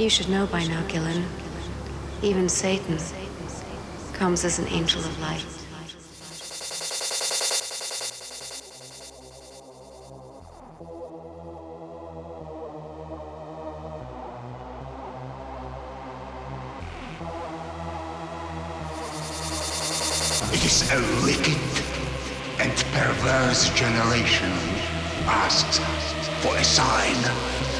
You should know by now, Gillen. Even Satan comes as an angel of light. It is a wicked and perverse generation asks for a sign.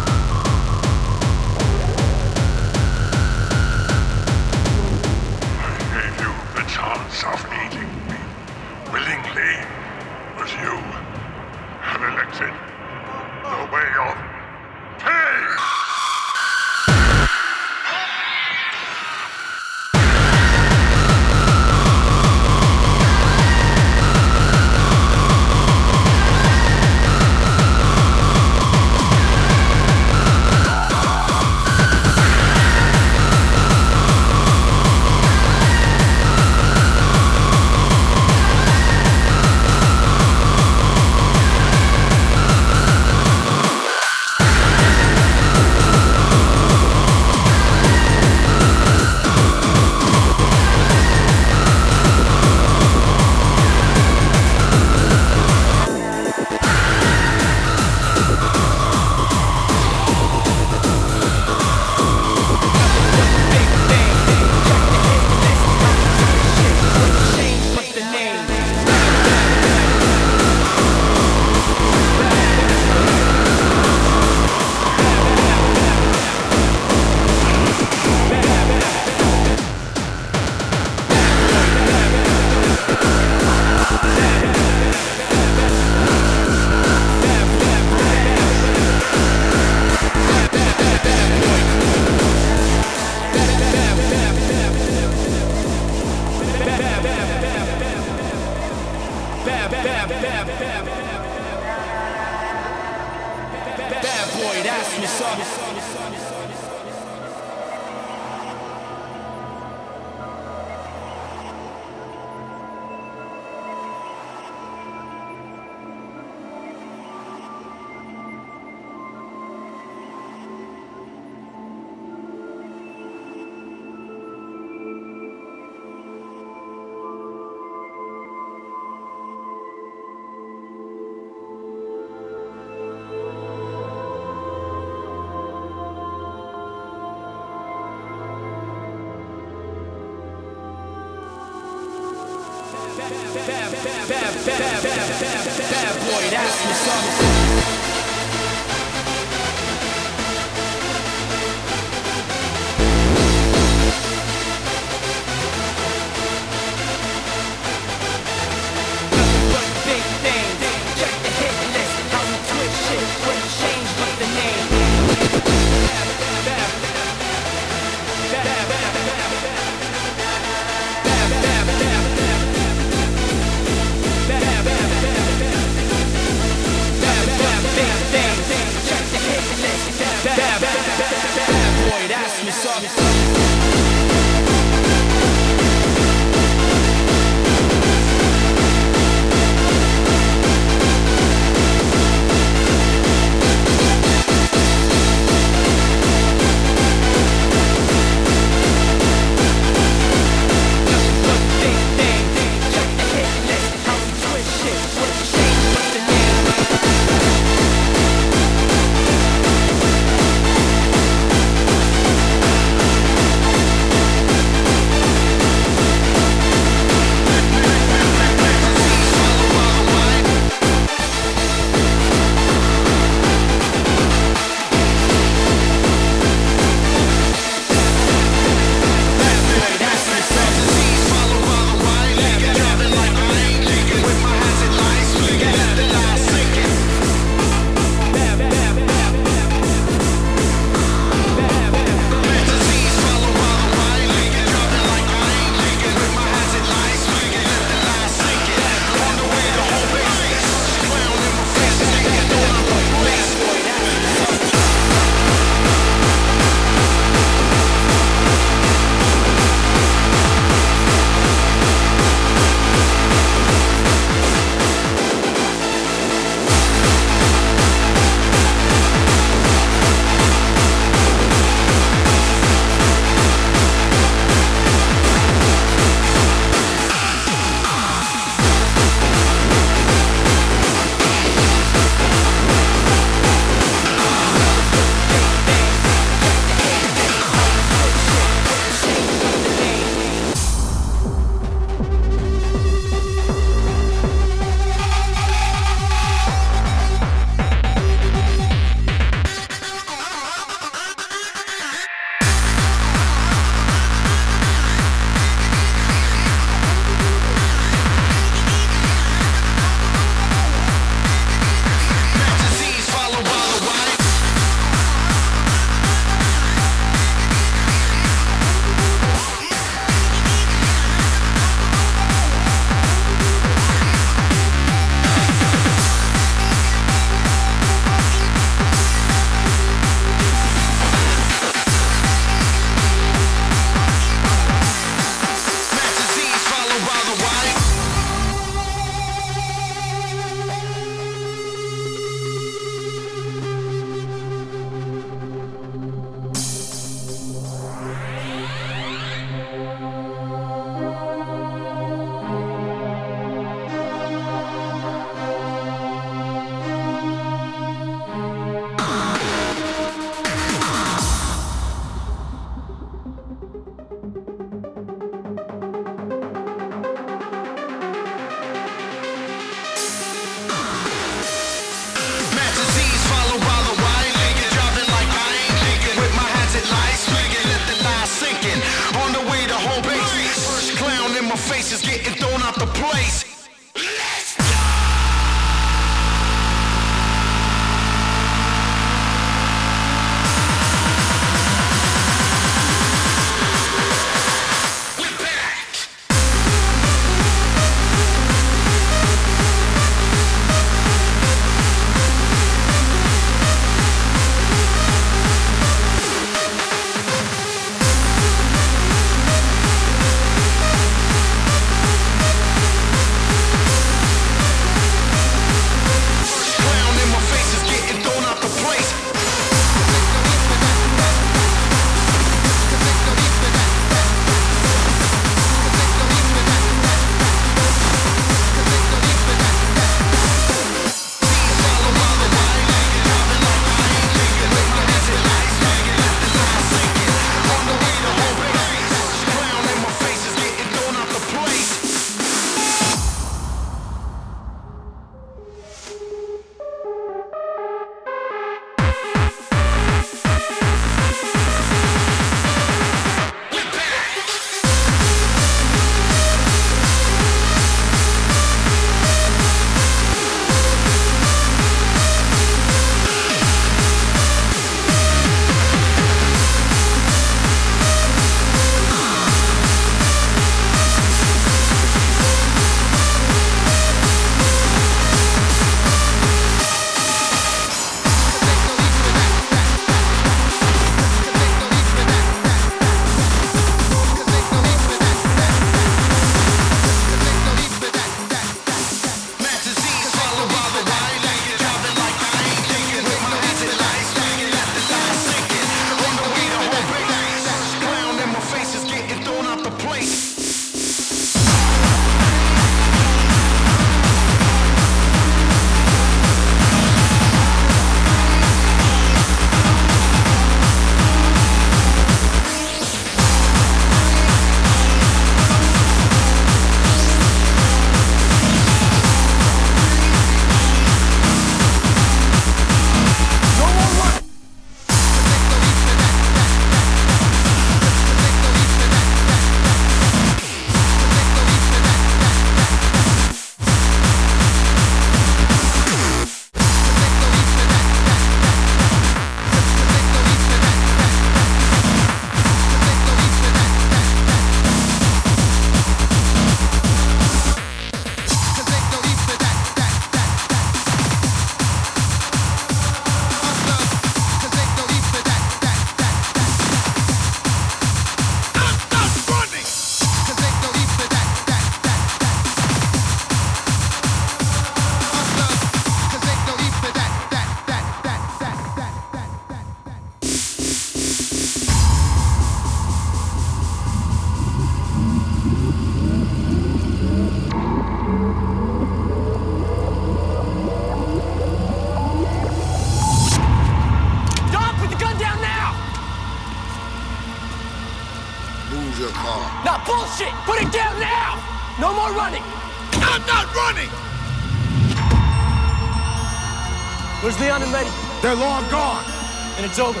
and it's over.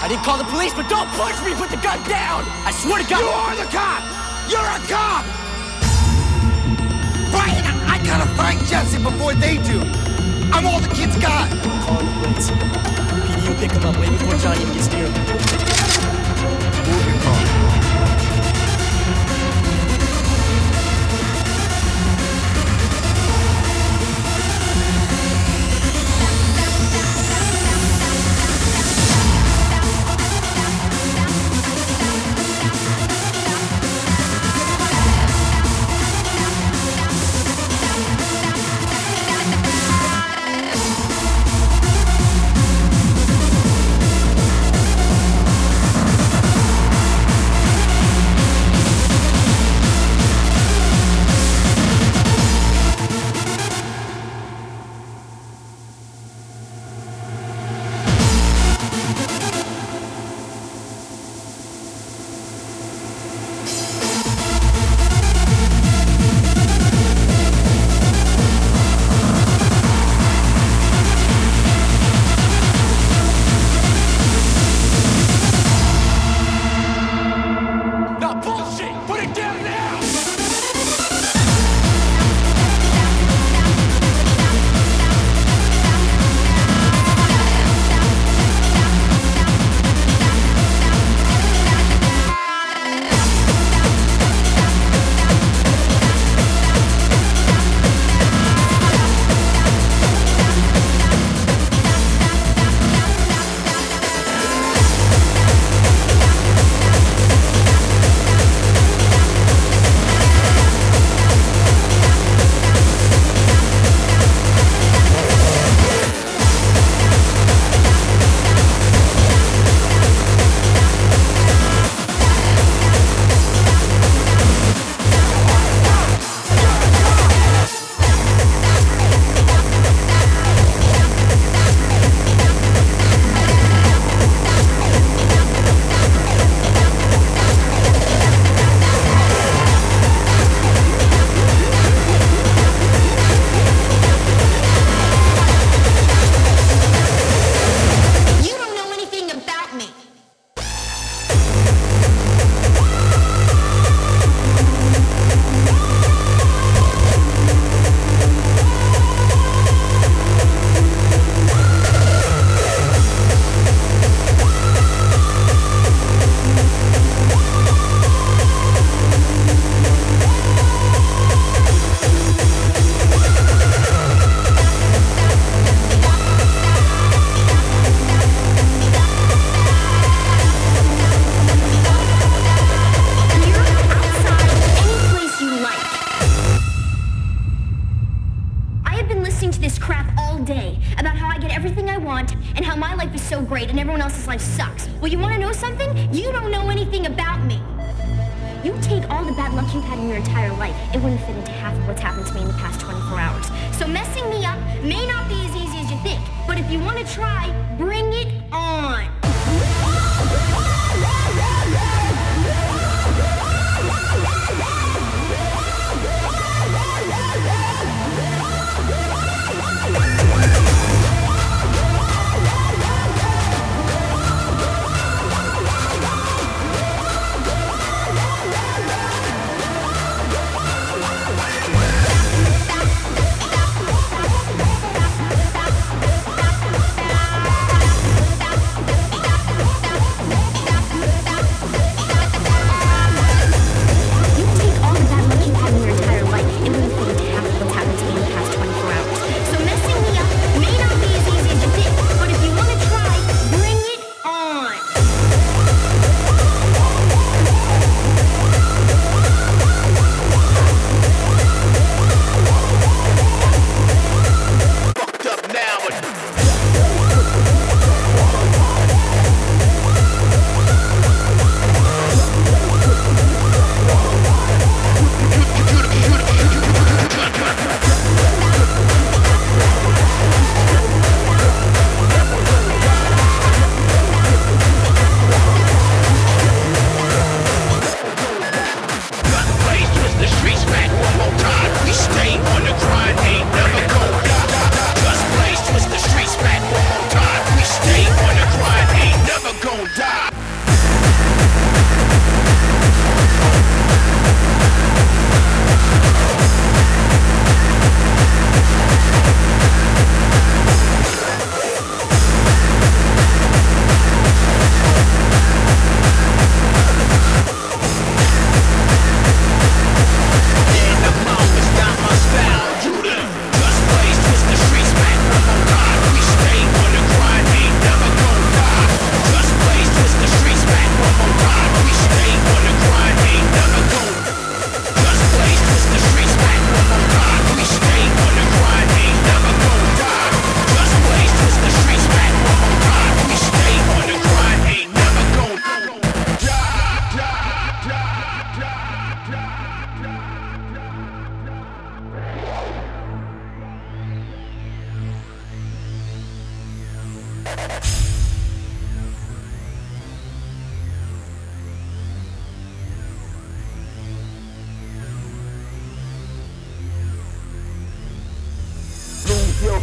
I didn't call the police, but don't push me! Put the gun down! I swear to God! You are the cop! You're a cop! Brian, I gotta find Jesse before they do! I'm all the kids got! I'm calling the police. PD, will pick him up way before Johnny gets near him. Moving car.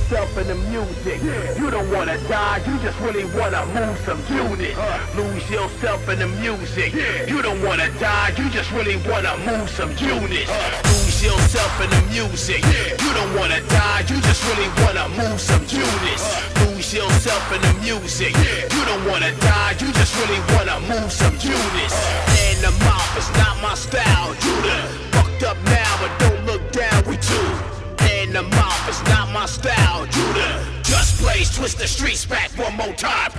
Yourself in the music. You don't wanna die, you just really wanna move some units. Uh. Lose yourself in the music. You don't wanna die, you just really wanna move some units. Uh. Lose yourself in the music. You don't wanna die, you just really wanna move some units. Uh. Lose yourself in the music. You don't wanna die, you just really wanna move some units. And the mouth is not my style. You done fucked up now, but don't look down, we too the mouth is not my style. Judah, just blaze, twist the streets back one more time.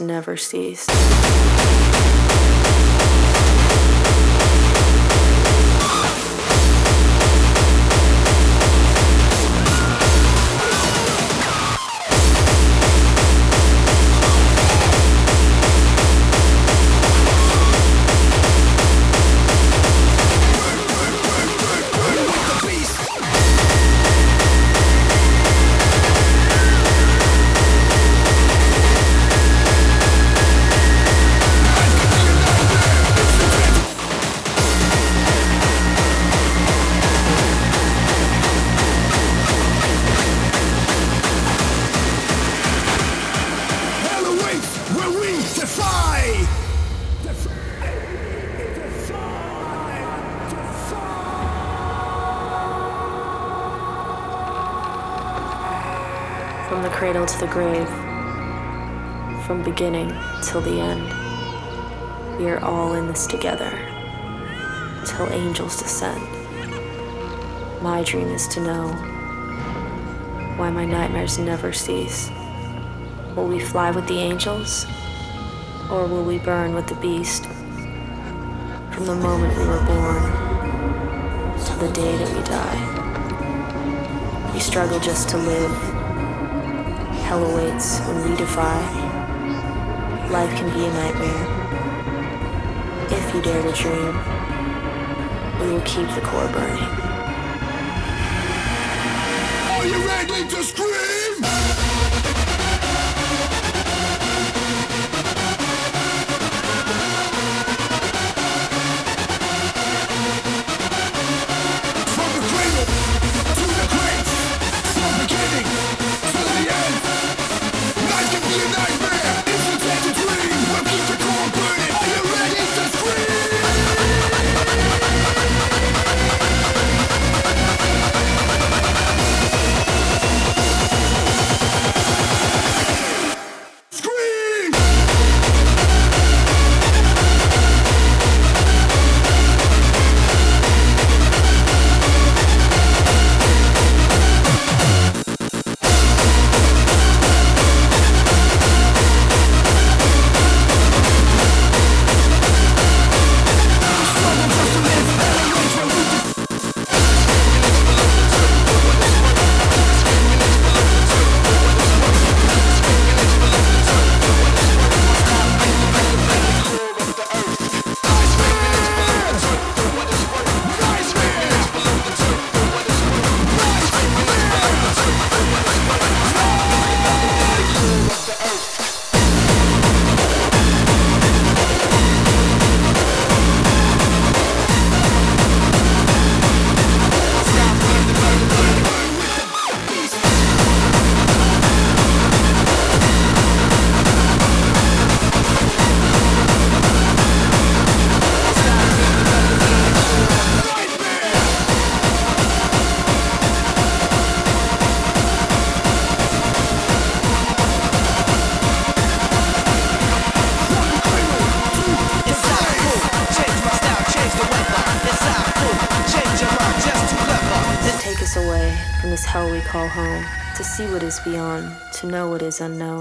Never cease. Beginning till the end. We are all in this together, till angels descend. My dream is to know why my nightmares never cease. Will we fly with the angels, or will we burn with the beast? From the moment we were born to the day that we die, we struggle just to live hell awaits when we defy. Life can be a nightmare. If you dare to dream, we will keep the core burning. Are you ready to scream? beyond to know what is unknown.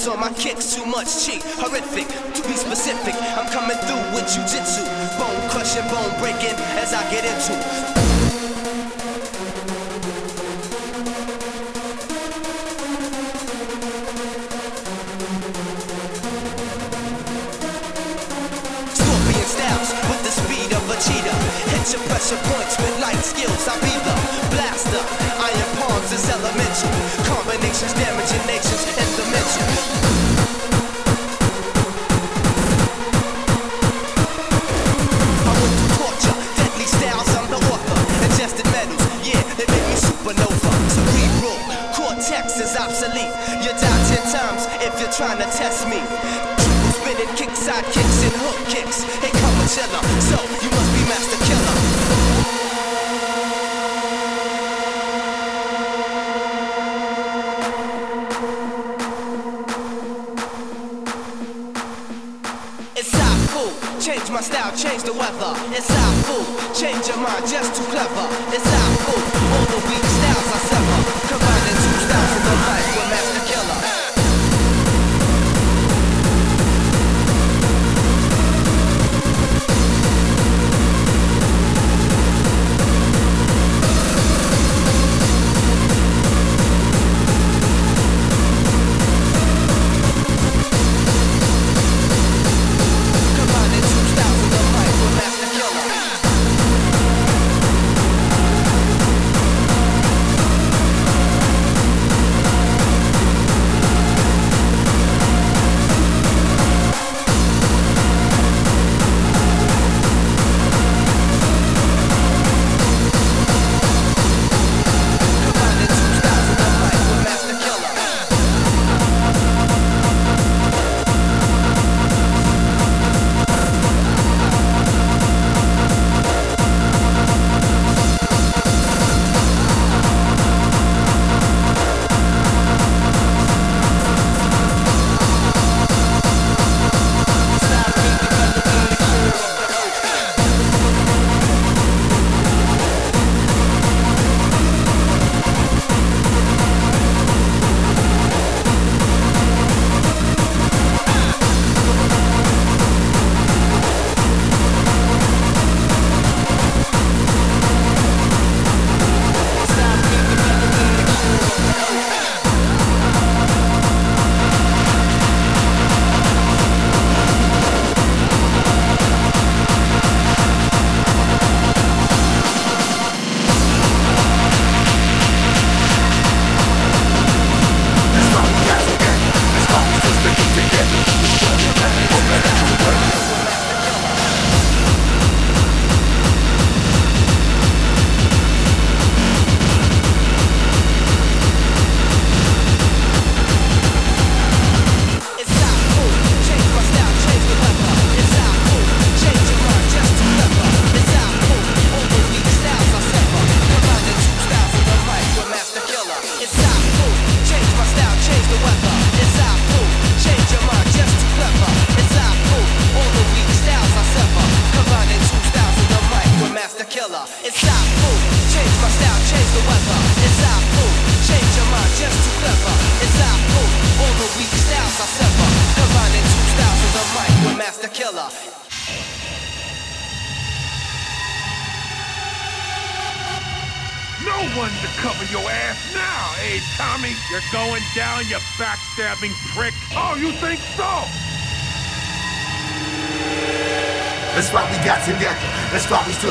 Girls on my kicks, too much cheek, horrific. To be specific, I'm coming through with jujitsu. Bone crushing, bone breaking as I get into. scorpion stabs with the speed of a cheetah. Hit your pressure points with light skills. I'll be the blaster. Iron palms is elemental. Combinations damaging nations. trying to test me. Spinning kicks, side kicks, and hook kicks. Hey, come and chill so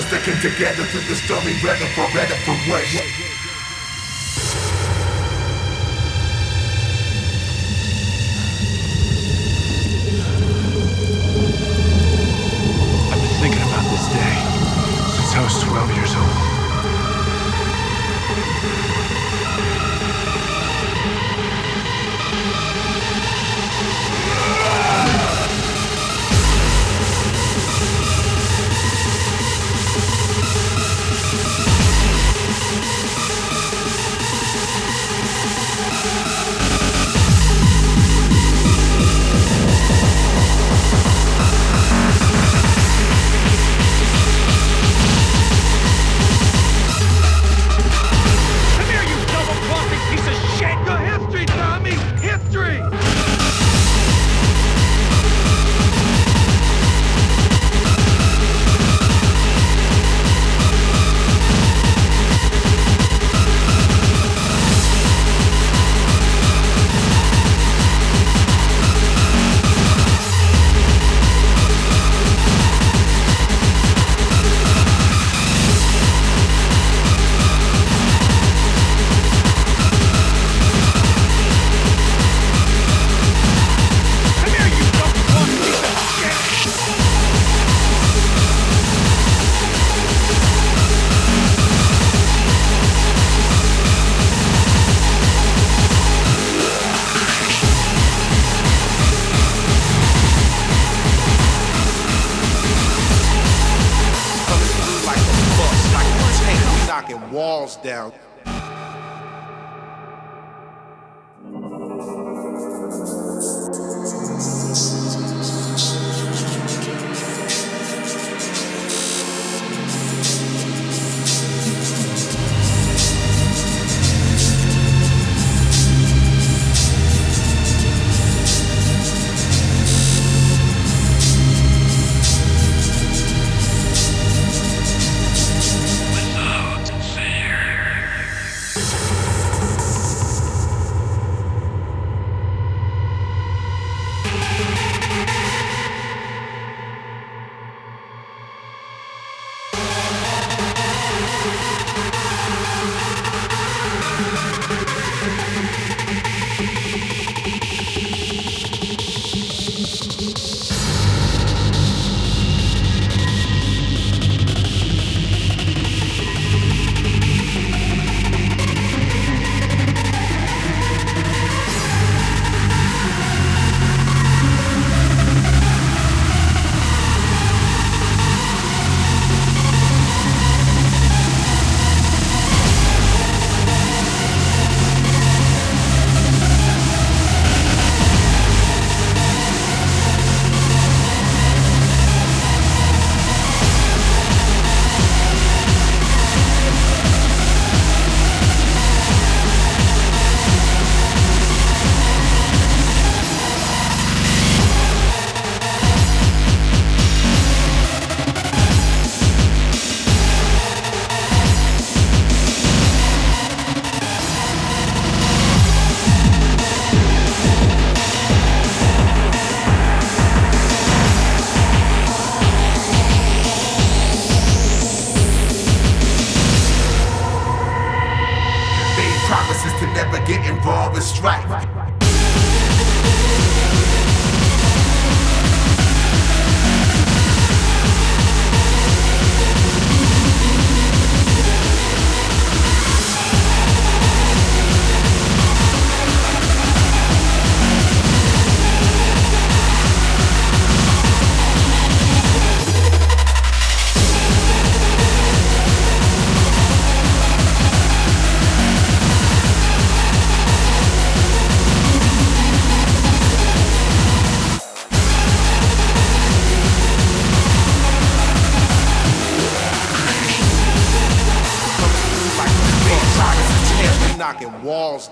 sticking together through the stormy weather, for better, for worse.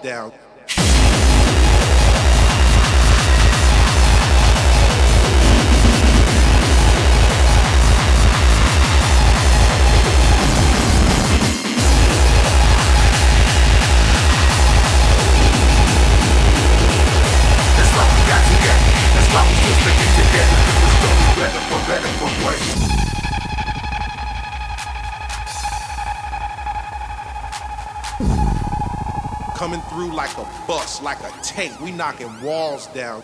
down. Tank. We knocking walls down.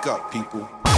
Wake up, people.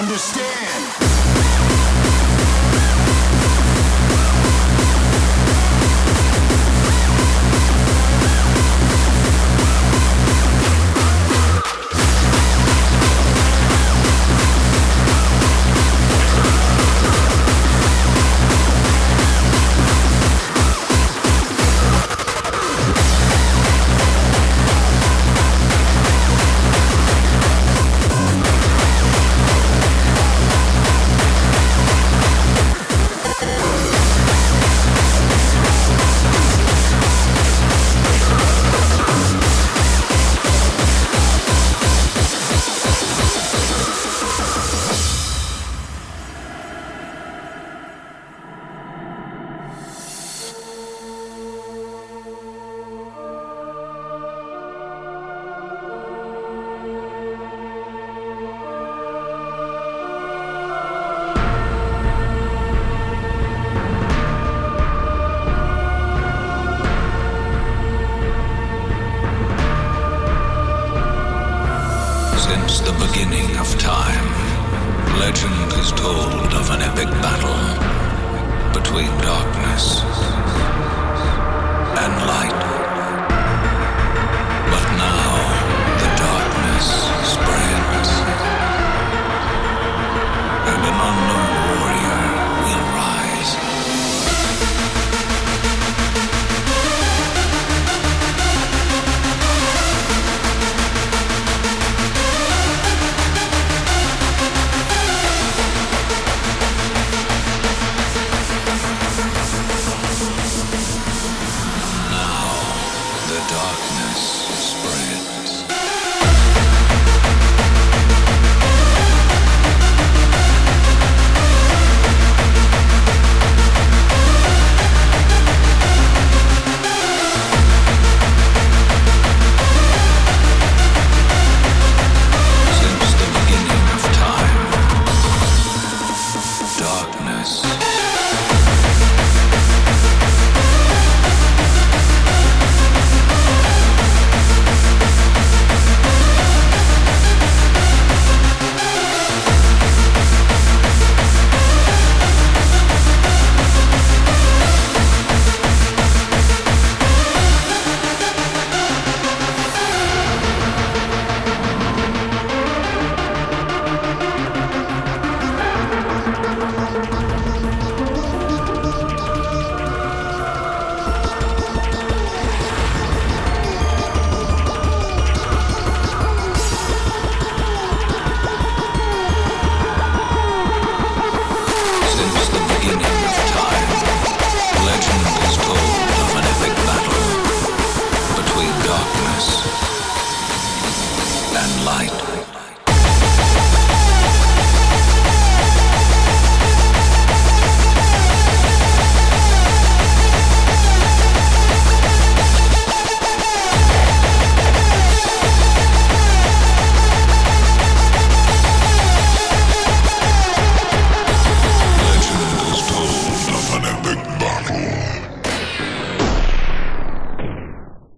Understand!